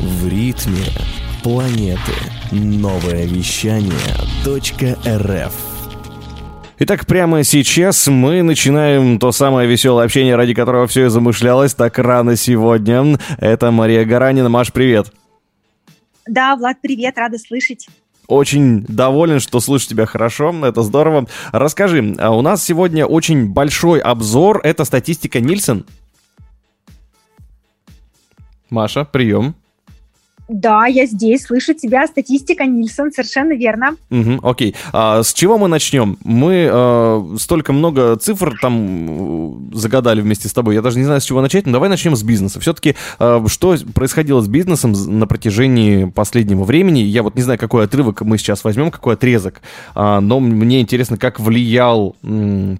В ритме планеты. Новое вещание .рф Итак, прямо сейчас мы начинаем то самое веселое общение, ради которого все и замышлялось так рано сегодня. Это Мария Гаранина. Маш, привет. Да, Влад, привет, рада слышать. Очень доволен, что слышу тебя хорошо, это здорово. Расскажи, а у нас сегодня очень большой обзор, это статистика Нильсон. Маша, прием. Да, я здесь, слышу тебя. Статистика Нильсон, совершенно верно. Угу, окей. А с чего мы начнем? Мы э, столько много цифр там э, загадали вместе с тобой. Я даже не знаю, с чего начать, но давай начнем с бизнеса. Все-таки э, что происходило с бизнесом на протяжении последнего времени? Я вот не знаю, какой отрывок мы сейчас возьмем, какой отрезок, э, но мне интересно, как влиял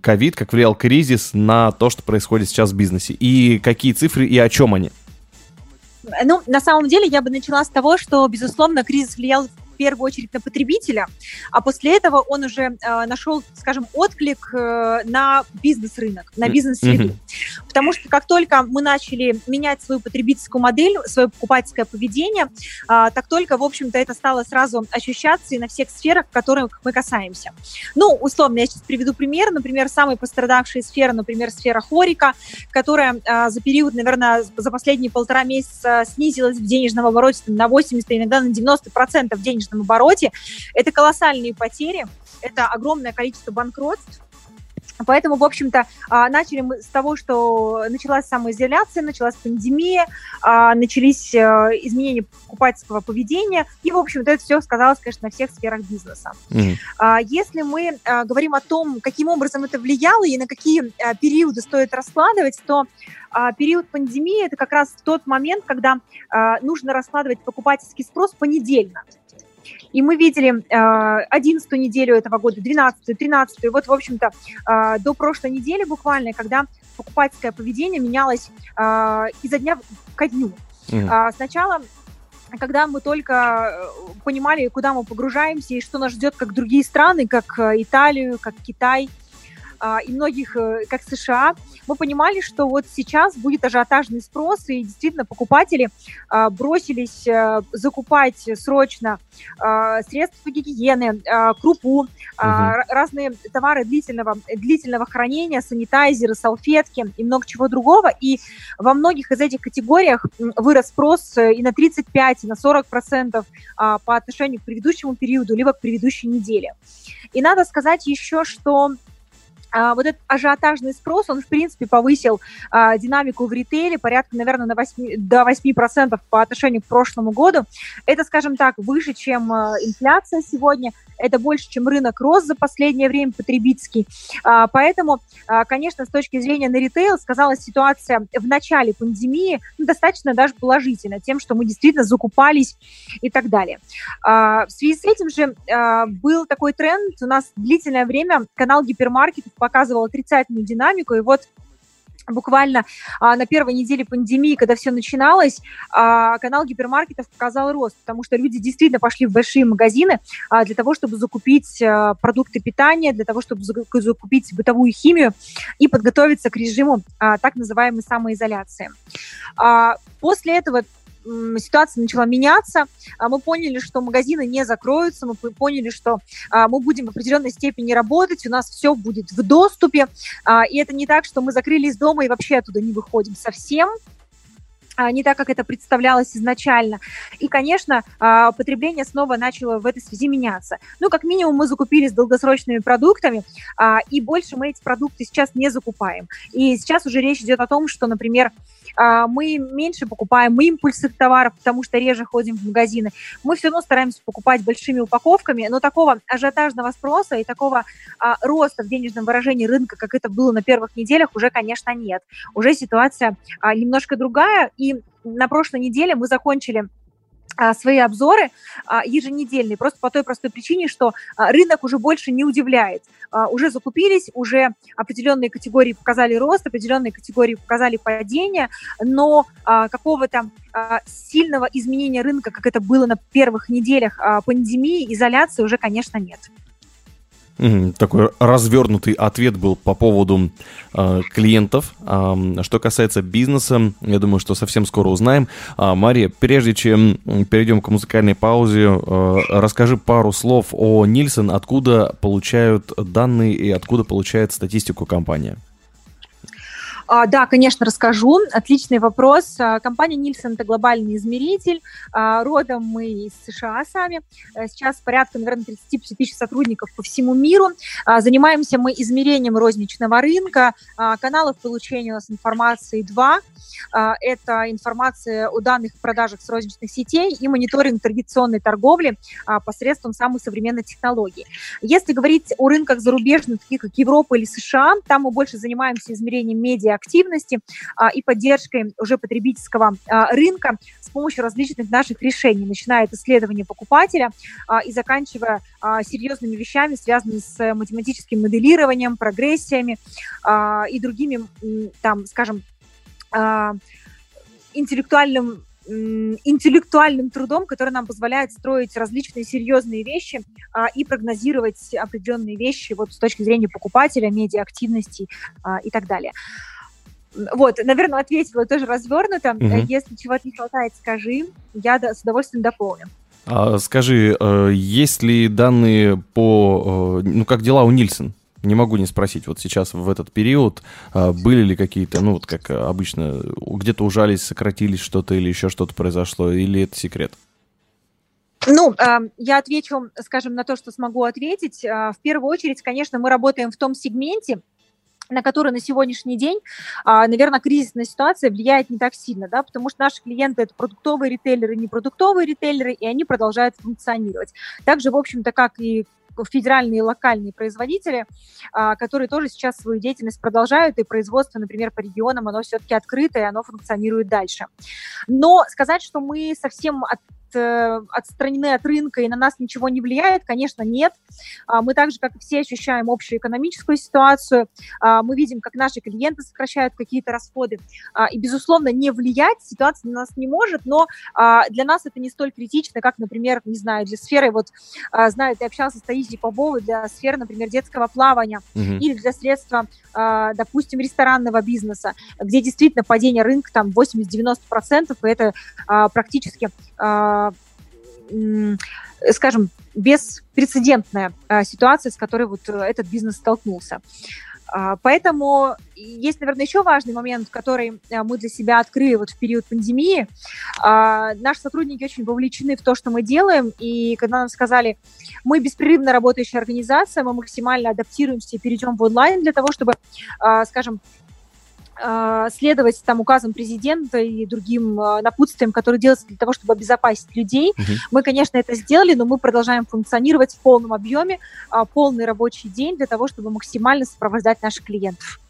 ковид, как влиял кризис на то, что происходит сейчас в бизнесе, и какие цифры и о чем они. Ну, на самом деле, я бы начала с того, что, безусловно, кризис влиял первую очередь на потребителя, а после этого он уже э, нашел, скажем, отклик э, на бизнес-рынок, на бизнес-среду. Mm-hmm. Потому что как только мы начали менять свою потребительскую модель, свое покупательское поведение, э, так только, в общем-то, это стало сразу ощущаться и на всех сферах, которых мы касаемся. Ну, условно, я сейчас приведу пример. Например, самые пострадавшие сферы, например, сфера хорика, которая э, за период, наверное, за последние полтора месяца снизилась в денежном обороте на 80, иногда на 90% денежного денежном обороте. Это колоссальные потери, это огромное количество банкротств, Поэтому, в общем-то, а, начали мы с того, что началась самоизоляция, началась пандемия, а, начались а, изменения покупательского поведения, и, в общем-то, это все сказалось, конечно, на всех сферах бизнеса. Mm-hmm. Если мы говорим о том, каким образом это влияло и на какие периоды стоит раскладывать, то период пандемии – это как раз тот момент, когда нужно раскладывать покупательский спрос понедельно. И мы видели э, 11 неделю этого года, 12 13 и вот, в общем-то, э, до прошлой недели буквально, когда покупательское поведение менялось э, изо дня ко дню. Mm-hmm. Э, сначала когда мы только э, понимали, куда мы погружаемся и что нас ждет, как другие страны, как э, Италию, как Китай – а, и многих, э, как США, мы понимали, что вот сейчас будет ажиотажный спрос, и действительно покупатели а, бросились э, закупать срочно а, средства гигиены, крупу, угу. разные товары длительного, длительного хранения, санитайзеры, салфетки и много чего другого. И во многих из этих категориях вырос спрос э, и на 35, и на 40 процентов по отношению к предыдущему периоду, либо к предыдущей неделе. И надо сказать еще, что а, вот этот ажиотажный спрос, он, в принципе, повысил а, динамику в ритейле порядка, наверное, на 8, до 8% по отношению к прошлому году. Это, скажем так, выше, чем а, инфляция сегодня это больше, чем рынок рос за последнее время потребительский. А, поэтому, а, конечно, с точки зрения на ритейл сказалась ситуация в начале пандемии ну, достаточно даже положительно, тем, что мы действительно закупались и так далее. А, в связи с этим же был такой тренд, у нас длительное время канал гипермаркетов показывал отрицательную динамику, и вот буквально а, на первой неделе пандемии, когда все начиналось, а, канал гипермаркетов показал рост, потому что люди действительно пошли в большие магазины а, для того, чтобы закупить а, продукты питания, для того, чтобы закупить бытовую химию и подготовиться к режиму а, так называемой самоизоляции. А, после этого ситуация начала меняться, а, мы поняли, что магазины не закроются, мы поняли, что а, мы будем в определенной степени работать, у нас все будет в доступе, а, и это не так, что мы закрылись дома и вообще оттуда не выходим совсем, не так, как это представлялось изначально. И, конечно, потребление снова начало в этой связи меняться. Ну, как минимум, мы закупились долгосрочными продуктами, и больше мы эти продукты сейчас не закупаем. И сейчас уже речь идет о том, что, например, мы меньше покупаем импульсных товаров, потому что реже ходим в магазины. Мы все равно стараемся покупать большими упаковками, но такого ажиотажного спроса и такого а, роста в денежном выражении рынка, как это было на первых неделях, уже, конечно, нет. Уже ситуация а, немножко другая, и на прошлой неделе мы закончили а, свои обзоры а, еженедельные, просто по той простой причине, что а, рынок уже больше не удивляет. Уже закупились, уже определенные категории показали рост, определенные категории показали падение, но какого-то сильного изменения рынка, как это было на первых неделях пандемии, изоляции, уже, конечно, нет. Такой развернутый ответ был по поводу э, клиентов. Э, что касается бизнеса, я думаю, что совсем скоро узнаем. Э, Мария, прежде чем перейдем к музыкальной паузе, э, расскажи пару слов о Нильсон, откуда получают данные и откуда получает статистику компания. А, да, конечно, расскажу. Отличный вопрос. А, компания Нильсон – это глобальный измеритель. А, родом мы из США сами. Э, сейчас порядка, наверное, 35 тысяч сотрудников по всему миру. Занимаемся мы измерением розничного рынка. Каналов получения у нас информации два. Это информация о данных продажах с розничных сетей и мониторинг традиционной торговли посредством самых современных технологий. Если говорить о рынках зарубежных, таких как Европа или США, там мы больше занимаемся измерением медиа активности а, и поддержкой уже потребительского а, рынка с помощью различных наших решений, начиная от исследования покупателя а, и заканчивая серьезными вещами, связанными с математическим моделированием, прогрессиями и другими, там, скажем, интеллектуальным интеллектуальным трудом, который нам позволяет строить различные серьезные вещи а, и прогнозировать определенные вещи вот с точки зрения покупателя, медиа-активности а, и так далее. Вот, наверное, ответила тоже развернуто. Угу. Если чего-то не хватает, скажи, я с удовольствием дополню. А, скажи, э, есть ли данные по, э, ну, как дела у Нильсон? Не могу не спросить, вот сейчас в этот период были ли какие-то, ну вот как обычно, где-то ужались, сократились что-то или еще что-то произошло, или это секрет? Ну, я отвечу, скажем, на то, что смогу ответить. В первую очередь, конечно, мы работаем в том сегменте, на который на сегодняшний день, а, наверное, кризисная ситуация влияет не так сильно, да, потому что наши клиенты это продуктовые ритейлеры, не продуктовые ритейлеры, и они продолжают функционировать. Также, в общем-то, как и федеральные и локальные производители, а, которые тоже сейчас свою деятельность продолжают, и производство, например, по регионам, оно все-таки открыто, и оно функционирует дальше. Но сказать, что мы совсем отстранены от рынка и на нас ничего не влияет? Конечно, нет. А, мы так же, как и все, ощущаем общую экономическую ситуацию. А, мы видим, как наши клиенты сокращают какие-то расходы. А, и, безусловно, не влиять ситуация на нас не может, но для нас это не столь критично, как, например, не знаю, для сферы, вот, знаю, ты общался с Таисией Побовой, для сферы, например, детского плавания угу. или для средства, допустим, ресторанного бизнеса, где действительно падение рынка там 80-90%, и это практически скажем, беспрецедентная а, ситуация, с которой вот этот бизнес столкнулся. А, поэтому есть, наверное, еще важный момент, который а, мы для себя открыли вот в период пандемии. Наши сотрудники очень вовлечены в то, что мы делаем, и когда нам сказали, мы беспрерывно работающая организация, мы максимально адаптируемся и перейдем в онлайн для того, чтобы, скажем, а, следовать там указам президента и другим а, напутствиям, которые делаются для того, чтобы обезопасить людей. Угу. Мы, конечно, это сделали, но мы продолжаем функционировать в полном объеме, а, полный рабочий день для того, чтобы максимально сопровождать наших клиентов.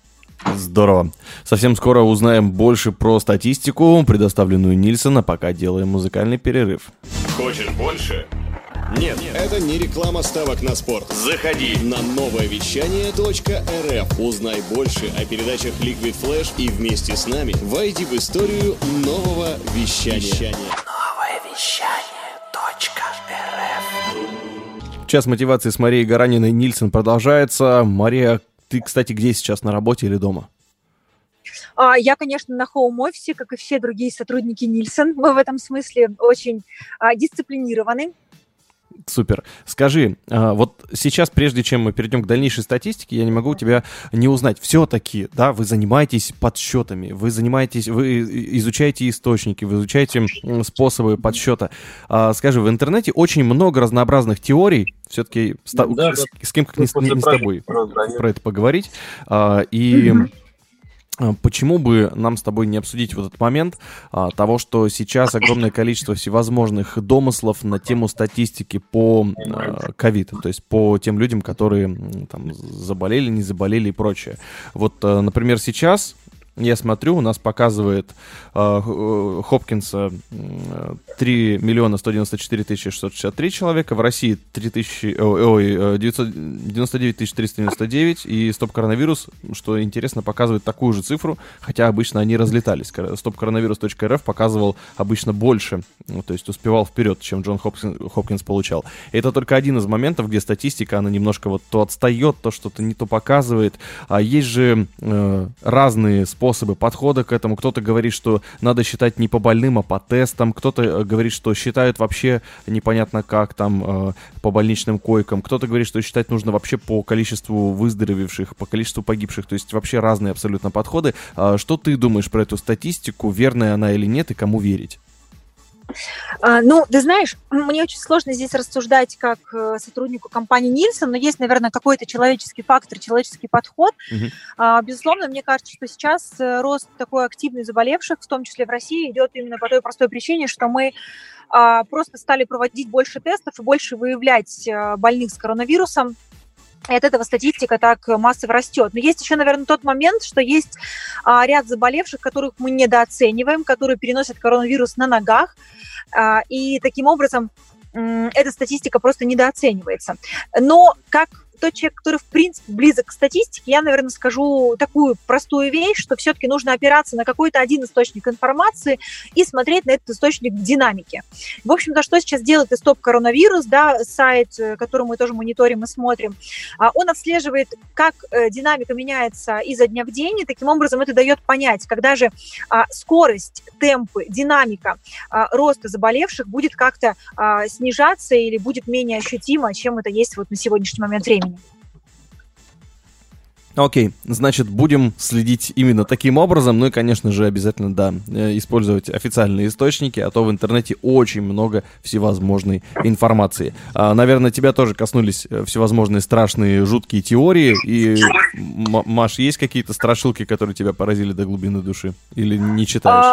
Здорово. Совсем скоро узнаем больше про статистику, предоставленную Нильсона, пока делаем музыкальный перерыв. Хочешь больше? Нет, это не реклама ставок на спорт. Заходи на новое вещание .рф. Узнай больше о передачах Liquid Flash и вместе с нами войди в историю нового вещания. Новое вещание .рф. Час мотивации с Марией Гараниной Нильсон продолжается. Мария, ты, кстати, где сейчас, на работе или дома? А, я, конечно, на хоум-офисе, как и все другие сотрудники Нильсон. Мы в этом смысле очень а, дисциплинированы. Супер. Скажи, а, вот сейчас, прежде чем мы перейдем к дальнейшей статистике, я не могу тебя не узнать. Все-таки, да, вы занимаетесь подсчетами, вы занимаетесь, вы изучаете источники, вы изучаете способы подсчета. А, скажи, в интернете очень много разнообразных теорий, все-таки да, с, да. с кем как не, не, с тобой про это поговорить. А, и mm-hmm почему бы нам с тобой не обсудить вот этот момент а, того, что сейчас огромное количество всевозможных домыслов на тему статистики по а, ковид, а, то есть по тем людям, которые там заболели, не заболели и прочее. Вот, а, например, сейчас я смотрю, у нас показывает э, Хопкинса э, 3 миллиона 194 тысячи 663 человека, в России 3 тысячи, ой, 999 тысяч 399, и стоп-коронавирус, что интересно, показывает такую же цифру, хотя обычно они разлетались. Стоп-коронавирус.рф показывал обычно больше, ну, то есть успевал вперед, чем Джон Хопкинс, Хопкинс получал. И это только один из моментов, где статистика, она немножко вот то отстает, то что-то не то показывает. А есть же э, разные способы подхода к этому. Кто-то говорит, что надо считать не по больным, а по тестам. Кто-то э, говорит, что считают вообще непонятно как там э, по больничным койкам. Кто-то говорит, что считать нужно вообще по количеству выздоровевших, по количеству погибших. То есть вообще разные абсолютно подходы. А что ты думаешь про эту статистику? Верная она или нет и кому верить? А, ну, ты знаешь, мне очень сложно здесь рассуждать как э, сотруднику компании Нильсон, но есть, наверное, какой-то человеческий фактор, человеческий подход. Uh-huh. Безусловно, мне кажется, что сейчас э, рост такой активный заболевших, в том числе в России, идет именно по той простой причине, что мы а, просто стали проводить больше тестов и больше выявлять э, больных с коронавирусом. И от этого статистика так массово растет. Но есть еще, наверное, тот момент, что есть а, ряд заболевших, которых мы недооцениваем, которые переносят коронавирус на ногах. А, и таким образом эта статистика просто недооценивается. Но как тот человек, который, в принципе, близок к статистике, я, наверное, скажу такую простую вещь, что все-таки нужно опираться на какой-то один источник информации и смотреть на этот источник в динамике. В общем-то, что сейчас делает Стоп Коронавирус, да, сайт, э, который мы тоже мониторим и смотрим, а, он отслеживает, как э, динамика меняется изо дня в день, и таким образом это дает понять, когда же а, скорость, темпы, динамика а, роста заболевших будет как-то снижаться или будет менее ощутимо, чем это есть вот на сегодняшний момент времени. Окей, значит, будем следить именно таким образом. Ну и, конечно же, обязательно, да, э, использовать официальные источники, а то в интернете очень много всевозможной информации. А, наверное, тебя тоже коснулись э, всевозможные страшные, жуткие теории. И, Маш, есть какие-то страшилки, которые тебя поразили до глубины души? Или не читаешь?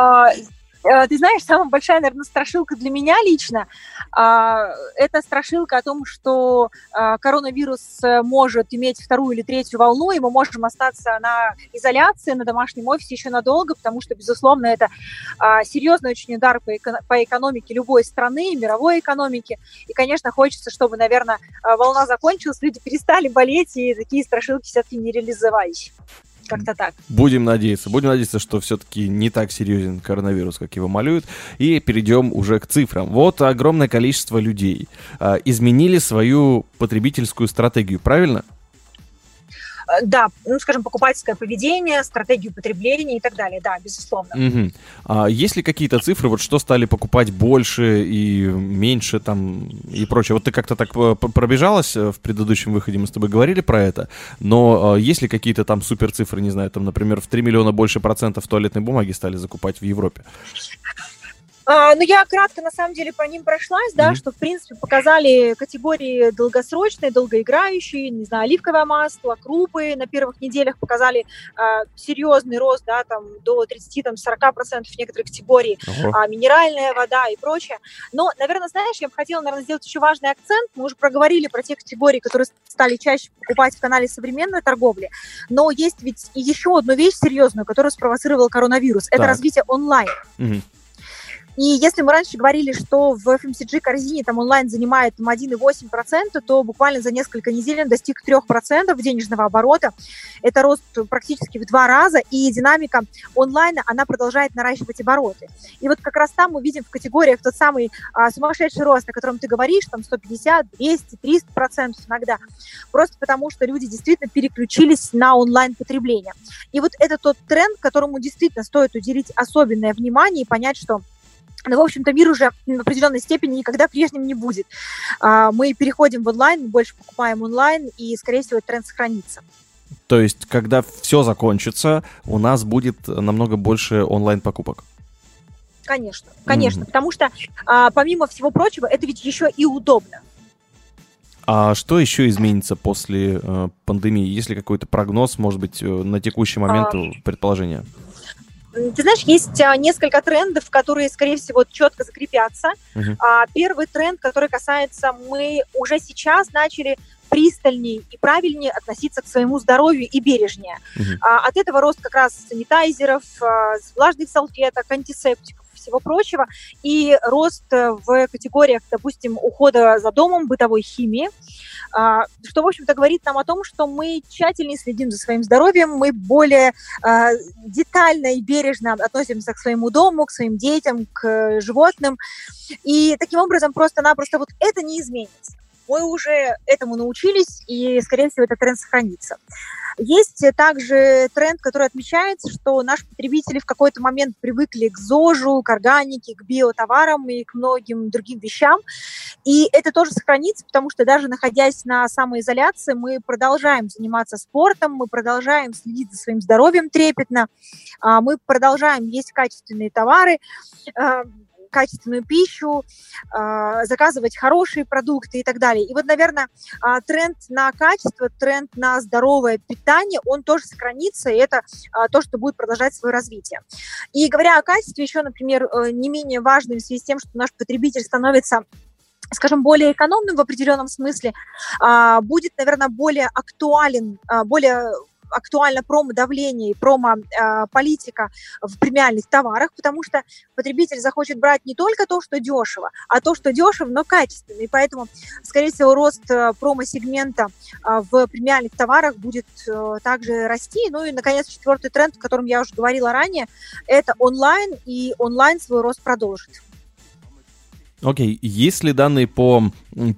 Э, ты знаешь, самая большая, наверное, страшилка для меня лично а, – это страшилка о том, что а, коронавирус э, может иметь вторую или третью волну, и мы можем остаться на изоляции, на домашнем офисе еще надолго, потому что, безусловно, это а, серьезный очень удар по экономике любой страны, мировой экономике. И, конечно, хочется, чтобы, наверное, волна закончилась, люди перестали болеть, и такие страшилки все-таки не реализовались. Как-то так. Будем надеяться. Будем надеяться, что все-таки не так серьезен коронавирус, как его малюют. И перейдем уже к цифрам. Вот огромное количество людей а, изменили свою потребительскую стратегию, правильно? Э, да, ну, скажем, покупательское поведение, стратегию потребления и так далее, да, безусловно. Угу. А есть ли какие-то цифры, вот что стали покупать больше и меньше там и прочее? Вот ты как-то так э, пробежалась э, в предыдущем выходе, мы с тобой говорили про это, но есть ли какие-то там супер цифры, не знаю, там, например, в 3 миллиона больше процентов туалетной бумаги стали закупать в Европе? А, ну, я кратко, на самом деле, по ним прошлась, да, mm-hmm. что, в принципе, показали категории долгосрочные, долгоиграющие, не знаю, оливковое масло, крупы на первых неделях показали а, серьезный рост, да, там, до 30-40% некоторых категорий, uh-huh. а, минеральная вода и прочее. Но, наверное, знаешь, я бы хотела, наверное, сделать еще важный акцент. Мы уже проговорили про те категории, которые стали чаще покупать в канале современной торговли, но есть ведь еще одну вещь серьезную, которую спровоцировал коронавирус. Это развитие онлайн. Mm-hmm. И если мы раньше говорили, что в FMCG корзине там онлайн занимает там, 1,8%, то буквально за несколько недель он достиг 3% денежного оборота. Это рост практически в два раза, и динамика онлайна, она продолжает наращивать обороты. И вот как раз там мы видим в категориях тот самый а, сумасшедший рост, о котором ты говоришь, там 150, 200, 300 процентов иногда. Просто потому, что люди действительно переключились на онлайн-потребление. И вот это тот тренд, которому действительно стоит уделить особенное внимание и понять, что но, в общем-то, мир уже в определенной степени никогда прежним не будет. А, мы переходим в онлайн, больше покупаем онлайн, и, скорее всего, тренд сохранится. То есть, когда все закончится, у нас будет намного больше онлайн-покупок? Конечно, конечно, mm-hmm. потому что, а, помимо всего прочего, это ведь еще и удобно. А что еще изменится после э, пандемии? Есть ли какой-то прогноз, может быть, э, на текущий момент а... предположения? Ты знаешь, есть а, несколько трендов, которые, скорее всего, четко закрепятся. Uh-huh. Первый тренд, который касается, мы уже сейчас начали пристальнее и правильнее относиться к своему здоровью и бережнее. Uh-huh. От этого рост как раз санитайзеров, влажных салфеток, антисептиков всего прочего, и рост в категориях, допустим, ухода за домом, бытовой химии, а, что, в общем-то, говорит нам о том, что мы тщательнее следим за своим здоровьем, мы более а, детально и бережно относимся к своему дому, к своим детям, к животным, и таким образом просто-напросто вот это не изменится. Мы уже этому научились, и, скорее всего, этот тренд сохранится. Есть также тренд, который отмечается, что наши потребители в какой-то момент привыкли к ЗОЖу, к органике, к биотоварам и к многим другим вещам. И это тоже сохранится, потому что даже находясь на самоизоляции, мы продолжаем заниматься спортом, мы продолжаем следить за своим здоровьем трепетно, а, мы продолжаем есть качественные товары, а, качественную пищу, а, заказывать хорошие продукты и так далее. И вот, наверное, а, тренд на качество, тренд на здоровое питание, он тоже сохранится, и это а, то, что будет продолжать свое развитие. И говоря о качестве, еще, например, э, не менее важным в связи с тем, что наш потребитель становится скажем, более экономным в определенном смысле, будет, наверное, более актуален, более актуально промо-давление и промо-политика в премиальных товарах, потому что потребитель захочет брать не только то, что дешево, а то, что дешево, но качественно. И поэтому, скорее всего, рост э, промо-сегмента э, в премиальных товарах будет э, также расти. Ну и, наконец, четвертый тренд, о котором я уже говорила ранее, это онлайн, и онлайн свой рост продолжит. Окей, okay. есть ли данные по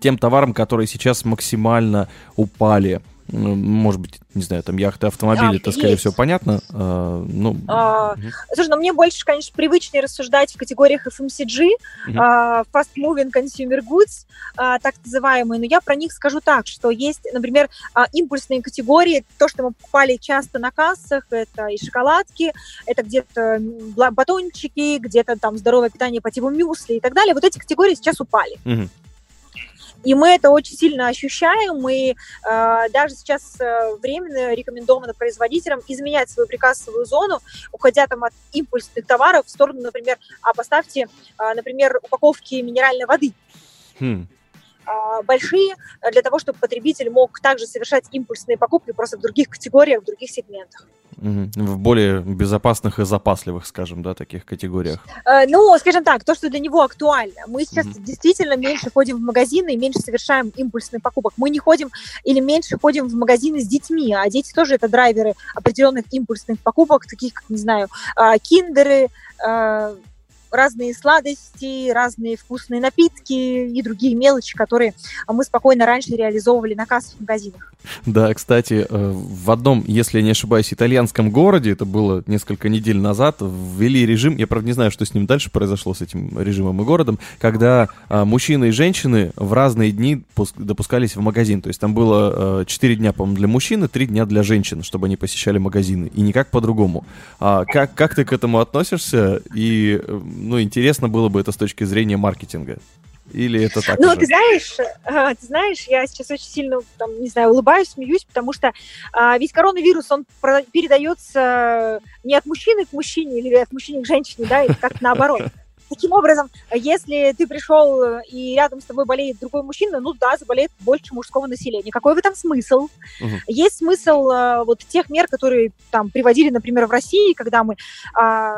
тем товарам, которые сейчас максимально упали? Может быть, не знаю, там яхты, автомобили, а, это, скорее есть. всего, понятно. А, ну, а, угу. Слушай, ну мне больше, конечно, привычнее рассуждать в категориях FMCG, угу. а, Fast Moving Consumer Goods, а, так называемые, но я про них скажу так, что есть, например, а, импульсные категории, то, что мы покупали часто на кассах, это и шоколадки, это где-то батончики, где-то там здоровое питание по типу мюсли и так далее. Вот эти категории сейчас упали. Угу. И мы это очень сильно ощущаем, и э, даже сейчас э, временно рекомендовано производителям изменять свою приказовую зону, уходя там от импульсных товаров в сторону, например, а поставьте, э, например, упаковки минеральной воды. Хм большие для того, чтобы потребитель мог также совершать импульсные покупки просто в других категориях, в других сегментах. В более безопасных и запасливых, скажем, да, таких категориях. Э, ну, скажем так, то, что для него актуально. Мы сейчас угу. действительно меньше ходим в магазины и меньше совершаем импульсных покупок. Мы не ходим или меньше ходим в магазины с детьми, а дети тоже это драйверы определенных импульсных покупок, таких как, не знаю, а, киндеры, а, разные сладости, разные вкусные напитки и другие мелочи, которые мы спокойно раньше реализовывали на кассах в магазинах. Да, кстати, э, в одном, если я не ошибаюсь, итальянском городе, это было несколько недель назад, ввели режим, я, правда, не знаю, что с ним дальше произошло, с этим режимом и городом, когда а, мужчины и женщины в разные дни допускались в магазин. То есть там было 4 дня, по-моему, для мужчин и 3 дня для женщин, чтобы они посещали магазины. И никак по-другому. А как, как ты к этому относишься? И э, ну, интересно было бы это с точки зрения маркетинга. Или это так? Ну, уже? ты знаешь, а, ты знаешь, я сейчас очень сильно, там, не знаю, улыбаюсь, смеюсь, потому что а, ведь коронавирус, он передается не от мужчины к мужчине или от мужчины к женщине, да, или как наоборот. Таким образом, если ты пришел и рядом с тобой болеет другой мужчина, ну да, заболеет больше мужского населения. Какой в этом смысл? Угу. Есть смысл а, вот тех мер, которые там приводили, например, в России, когда мы а,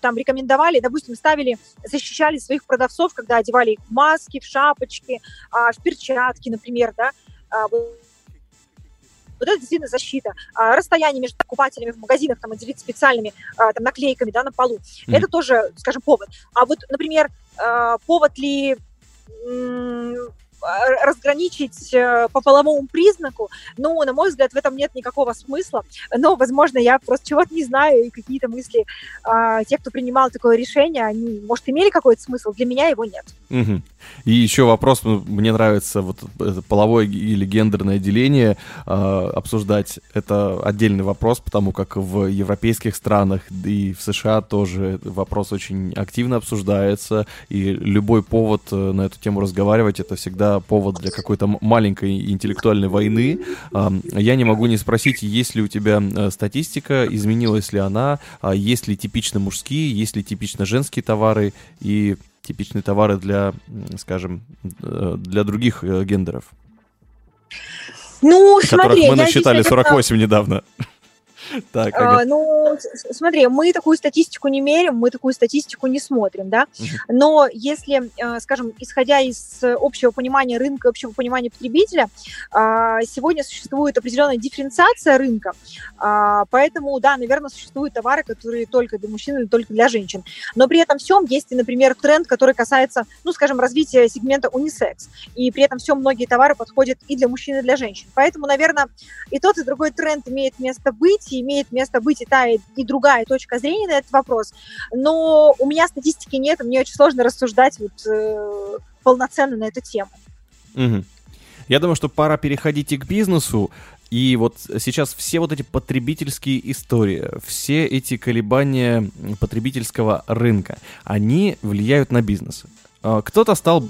там рекомендовали, допустим, ставили, защищали своих продавцов, когда одевали их в маски, в шапочки, а, в перчатки, например, да, а, вот это действительно защита. А, расстояние между покупателями в магазинах там отделить специальными а, там, наклейками да, на полу. Mm. Это тоже, скажем, повод. А вот, например, а, повод ли разграничить э, по половому признаку, ну, на мой взгляд, в этом нет никакого смысла. Но, возможно, я просто чего-то не знаю, и какие-то мысли а, тех, кто принимал такое решение, они, может, имели какой-то смысл, для меня его нет. Угу. И еще вопрос, ну, мне нравится вот половое или гендерное деление э, обсуждать. Это отдельный вопрос, потому как в европейских странах и в США тоже вопрос очень активно обсуждается, и любой повод э, на эту тему разговаривать, это всегда повод для какой-то маленькой интеллектуальной войны. Я не могу не спросить, есть ли у тебя э, статистика, изменилась ли она, э, есть ли типично мужские, есть ли типично женские товары, и типичные товары для, скажем, э, для других э, гендеров? Ну, смотри, мы насчитали 48 это... недавно. Так, ага. а, ну, смотри, мы такую статистику не мерим, мы такую статистику не смотрим, да, но если, э, скажем, исходя из общего понимания рынка, общего понимания потребителя, а, сегодня существует определенная дифференциация рынка, а, поэтому, да, наверное, существуют товары, которые только для мужчин или только для женщин, но при этом всем есть, например, тренд, который касается, ну, скажем, развития сегмента унисекс, и при этом все многие товары подходят и для мужчин, и для женщин, поэтому, наверное, и тот, и другой тренд имеет место быть, и имеет место быть и та, и другая точка зрения на этот вопрос, но у меня статистики нет, мне очень сложно рассуждать вот э, полноценно на эту тему. Угу. Я думаю, что пора переходить и к бизнесу. И вот сейчас все вот эти потребительские истории, все эти колебания потребительского рынка, они влияют на бизнес. А, кто-то стал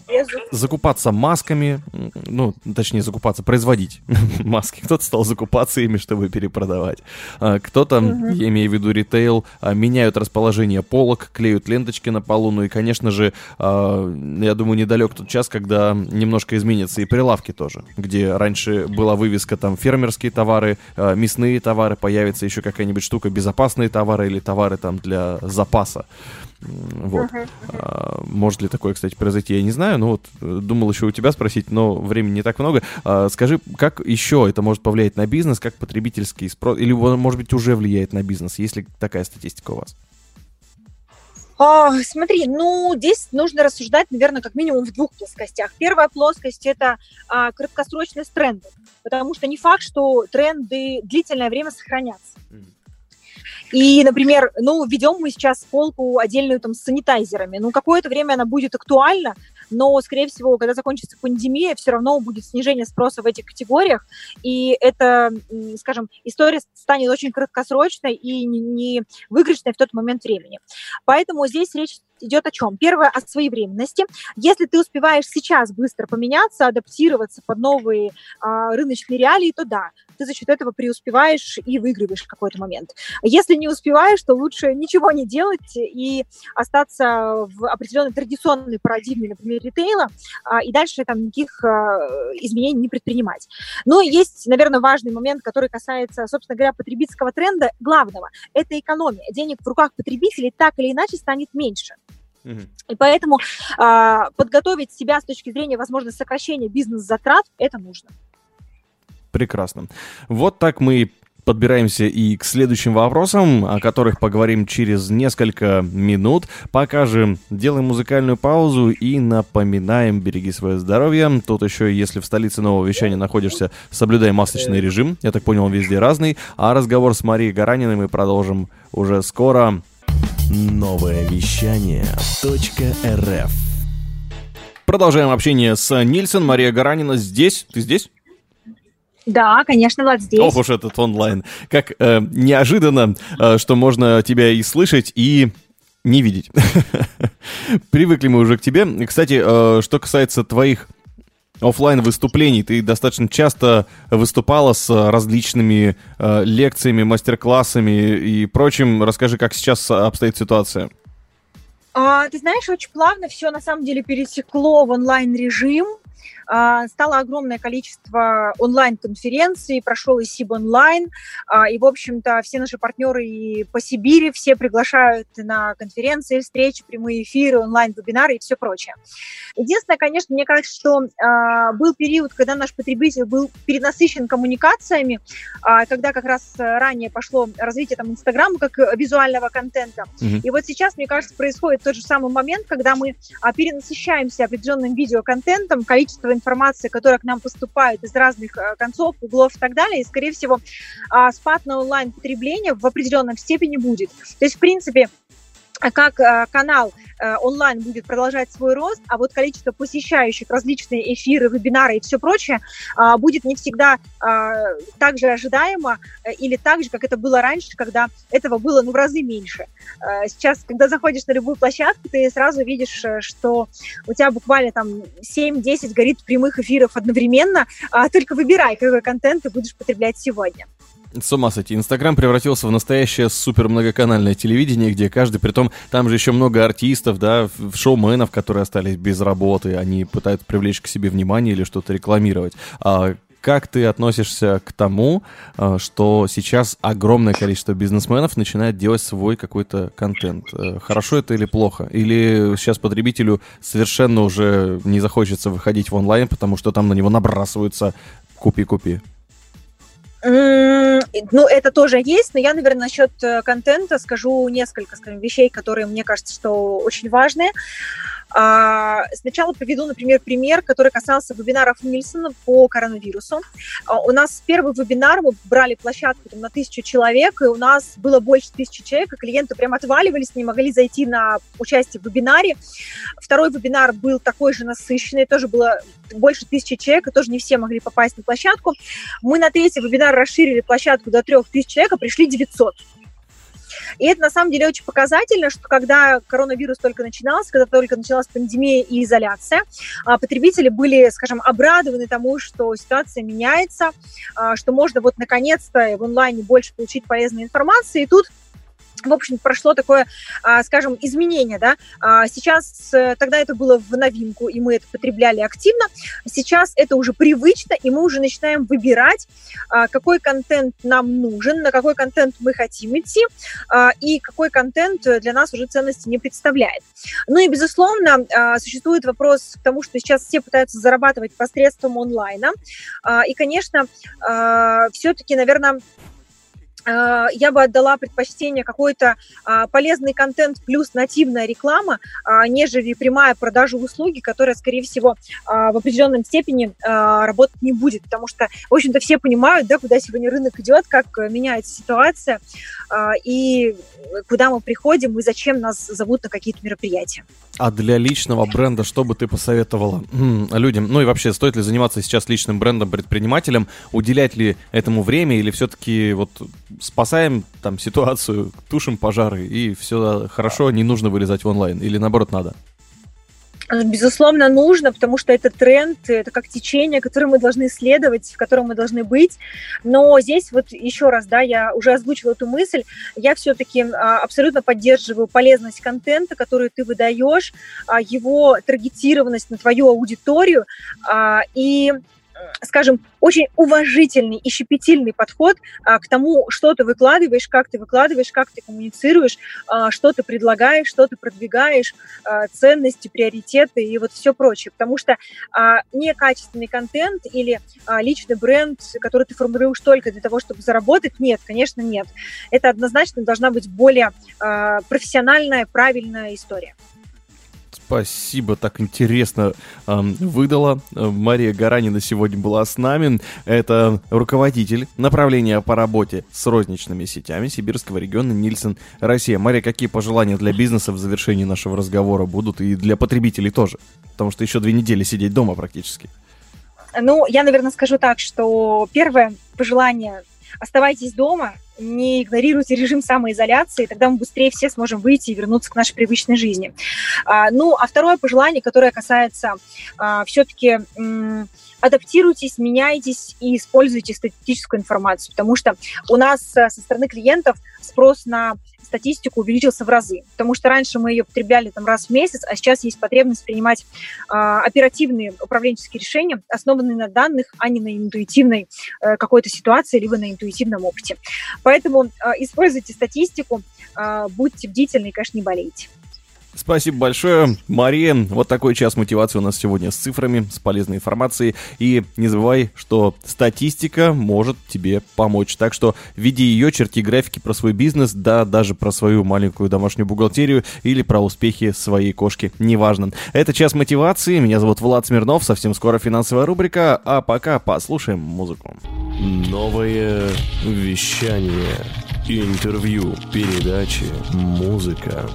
закупаться масками, ну, точнее, закупаться, производить маски. Кто-то стал закупаться ими, чтобы перепродавать. А, кто-то, uh-huh. я имею в виду ритейл, а, меняют расположение полок, клеют ленточки на полу. Ну и, конечно же, я думаю, недалек тот час, когда немножко изменятся и прилавки тоже, где раньше была вывеска там фермерские товары, мясные товары, появится еще какая-нибудь штука безопасные товары или товары там для запаса. Вот. А, может ли такое, кстати, произойти, я не знаю. Но вот э, думал еще у тебя спросить, но времени не так много. А, скажи, как еще это может повлиять на бизнес, как потребительский спрос, или, может быть, уже влияет на бизнес, есть ли такая статистика у вас? А, смотри, ну, здесь нужно рассуждать, наверное, как минимум в двух плоскостях. Первая плоскость – это а, краткосрочность трендов, потому что не факт, что тренды длительное время сохранятся. И, например, ну, введем мы сейчас полку отдельную там с санитайзерами. Ну, какое-то время она будет актуальна, но, скорее всего, когда закончится пандемия, все равно будет снижение спроса в этих категориях, и это, скажем, история станет очень краткосрочной и не выигрышной в тот момент времени. Поэтому здесь речь идет о чем? Первое, о своевременности. Если ты успеваешь сейчас быстро поменяться, адаптироваться под новые а, рыночные реалии, то да, ты за счет этого преуспеваешь и выигрываешь в какой-то момент. Если не успеваешь, то лучше ничего не делать и остаться в определенной традиционной парадигме, например, ритейла, а, и дальше там никаких а, изменений не предпринимать. Но есть, наверное, важный момент, который касается, собственно говоря, потребительского тренда, главного. Это экономия. Денег в руках потребителей так или иначе станет меньше. И поэтому э, подготовить себя с точки зрения, возможно, сокращения бизнес-затрат, это нужно. Прекрасно. Вот так мы подбираемся и к следующим вопросам, о которых поговорим через несколько минут. Пока же делаем музыкальную паузу и напоминаем, береги свое здоровье. Тут еще, если в столице нового вещания находишься, соблюдай масочный режим. Я так понял, он везде разный. А разговор с Марией Гараниной мы продолжим уже скоро. Новое вещание .рф Продолжаем общение с Нильсон. Мария Гаранина здесь. Ты здесь? Да, конечно, Влад здесь. Ох уж этот онлайн. Как э, неожиданно, э, что можно тебя и слышать, и не видеть. Привыкли мы уже к тебе. Кстати, э, что касается твоих офлайн выступлений. Ты достаточно часто выступала с различными э, лекциями, мастер-классами и прочим. Расскажи, как сейчас обстоит ситуация. А, ты знаешь, очень плавно все на самом деле пересекло в онлайн-режим. А, стало огромное количество онлайн-конференций, прошел и СИБ онлайн, а, и, в общем-то, все наши партнеры и по Сибири все приглашают на конференции, встречи, прямые эфиры, онлайн-вебинары и все прочее. Единственное, конечно, мне кажется, что а, был период, когда наш потребитель был перенасыщен коммуникациями, когда как раз ранее пошло развитие там Инстаграма как визуального контента. Mm-hmm. И вот сейчас, мне кажется, происходит тот же самый момент, когда мы перенасыщаемся определенным видеоконтентом, количество информации, которая к нам поступает из разных э, концов, углов и так далее, и, скорее всего, а, спад на онлайн-потребление в определенном степени будет. То есть, в принципе, как э, канал э, онлайн будет продолжать свой рост, а вот количество посещающих различные эфиры, вебинары и все прочее э, будет не всегда так же ожидаемо или так же, как это было раньше, когда этого было ну, в разы меньше. Сейчас, когда заходишь на любую площадку, ты сразу видишь, что у тебя буквально там 7-10 горит прямых эфиров одновременно, а только выбирай, какой контент ты будешь потреблять сегодня. С ума сойти. Инстаграм превратился в настоящее супер многоканальное телевидение, где каждый, при том, там же еще много артистов, да, шоуменов, которые остались без работы, они пытаются привлечь к себе внимание или что-то рекламировать. А как ты относишься к тому, э, что сейчас огромное количество бизнесменов начинает делать свой какой-то контент? Э, хорошо это или плохо? Или сейчас потребителю совершенно уже не захочется выходить в онлайн, потому что там на него набрасываются купи-купи? Ну, это тоже есть, но я, наверное, насчет э, контента скажу несколько скажем, вещей, которые мне кажется, что очень важные. А, сначала приведу, например, пример, который касался вебинаров Нильсона по коронавирусу. А, у нас первый вебинар, мы брали площадку там, на тысячу человек, и у нас было больше тысячи человек, и клиенты прям отваливались, не могли зайти на участие в вебинаре. Второй вебинар был такой же насыщенный, тоже было больше тысячи человек, и тоже не все могли попасть на площадку. Мы на третий вебинар расширили площадку до трех тысяч человек, а пришли 900. И это на самом деле очень показательно, что когда коронавирус только начинался, когда только началась пандемия и изоляция, а, потребители были, скажем, обрадованы тому, что ситуация меняется, а, что можно вот наконец-то в онлайне больше получить полезной информации. И тут в общем, прошло такое, а, скажем, изменение, да. А, сейчас, тогда это было в новинку, и мы это потребляли активно. Сейчас это уже привычно, и мы уже начинаем выбирать, а, какой контент нам нужен, на какой контент мы хотим идти, и какой контент для нас уже ценности не представляет. Ну и, безусловно, существует вопрос к тому, что сейчас все пытаются зарабатывать посредством онлайна. И, конечно, все-таки, наверное, я бы отдала предпочтение какой-то а, полезный контент плюс нативная реклама, а, нежели прямая продажа услуги, которая, скорее всего, а, в определенной степени работать не будет, потому что, в общем-то, все понимают, да, куда сегодня рынок идет, как меняется ситуация, и куда мы приходим, и зачем нас зовут на какие-то мероприятия. А для личного бренда что бы ты посоветовала людям? Ну и вообще, стоит ли заниматься сейчас личным брендом предпринимателем? Уделять ли этому время или все-таки вот спасаем там ситуацию, тушим пожары и все хорошо, не нужно вылезать в онлайн? Или наоборот надо? Безусловно, нужно, потому что это тренд, это как течение, которое мы должны исследовать, в котором мы должны быть. Но здесь вот еще раз, да, я уже озвучила эту мысль, я все-таки а, абсолютно поддерживаю полезность контента, который ты выдаешь, а, его таргетированность на твою аудиторию а, и скажем, очень уважительный и щепетильный подход а, к тому, что ты выкладываешь, как ты выкладываешь, как ты коммуницируешь, а, что ты предлагаешь, что ты продвигаешь, а, ценности, приоритеты и вот все прочее. Потому что а, некачественный контент или а, личный бренд, который ты формируешь только для того, чтобы заработать, нет, конечно, нет. Это однозначно должна быть более а, профессиональная, правильная история. Спасибо, так интересно э, выдала. Мария Гаранина сегодня была с нами. Это руководитель направления по работе с розничными сетями Сибирского региона Нильсон Россия. Мария, какие пожелания для бизнеса в завершении нашего разговора будут и для потребителей тоже? Потому что еще две недели сидеть дома практически. Ну, я, наверное, скажу так, что первое пожелание оставайтесь дома, не игнорируйте режим самоизоляции, тогда мы быстрее все сможем выйти и вернуться к нашей привычной жизни. А, ну, а второе пожелание, которое касается а, все-таки адаптируйтесь, меняйтесь и используйте статистическую информацию, потому что у нас э, со стороны клиентов спрос на статистику увеличился в разы, потому что раньше мы ее потребляли там раз в месяц, а сейчас есть потребность принимать э, оперативные управленческие решения, основанные на данных, а не на интуитивной э, какой-то ситуации, либо на интуитивном опыте. Поэтому э, используйте статистику, э, будьте бдительны и, конечно, не болейте. Спасибо большое, Мария. Вот такой час мотивации у нас сегодня с цифрами, с полезной информацией. И не забывай, что статистика может тебе помочь. Так что веди ее, черти графики про свой бизнес, да, даже про свою маленькую домашнюю бухгалтерию или про успехи своей кошки, неважно. Это час мотивации. Меня зовут Влад Смирнов. Совсем скоро финансовая рубрика. А пока послушаем музыку. Новое вещание. Интервью, передачи, музыка.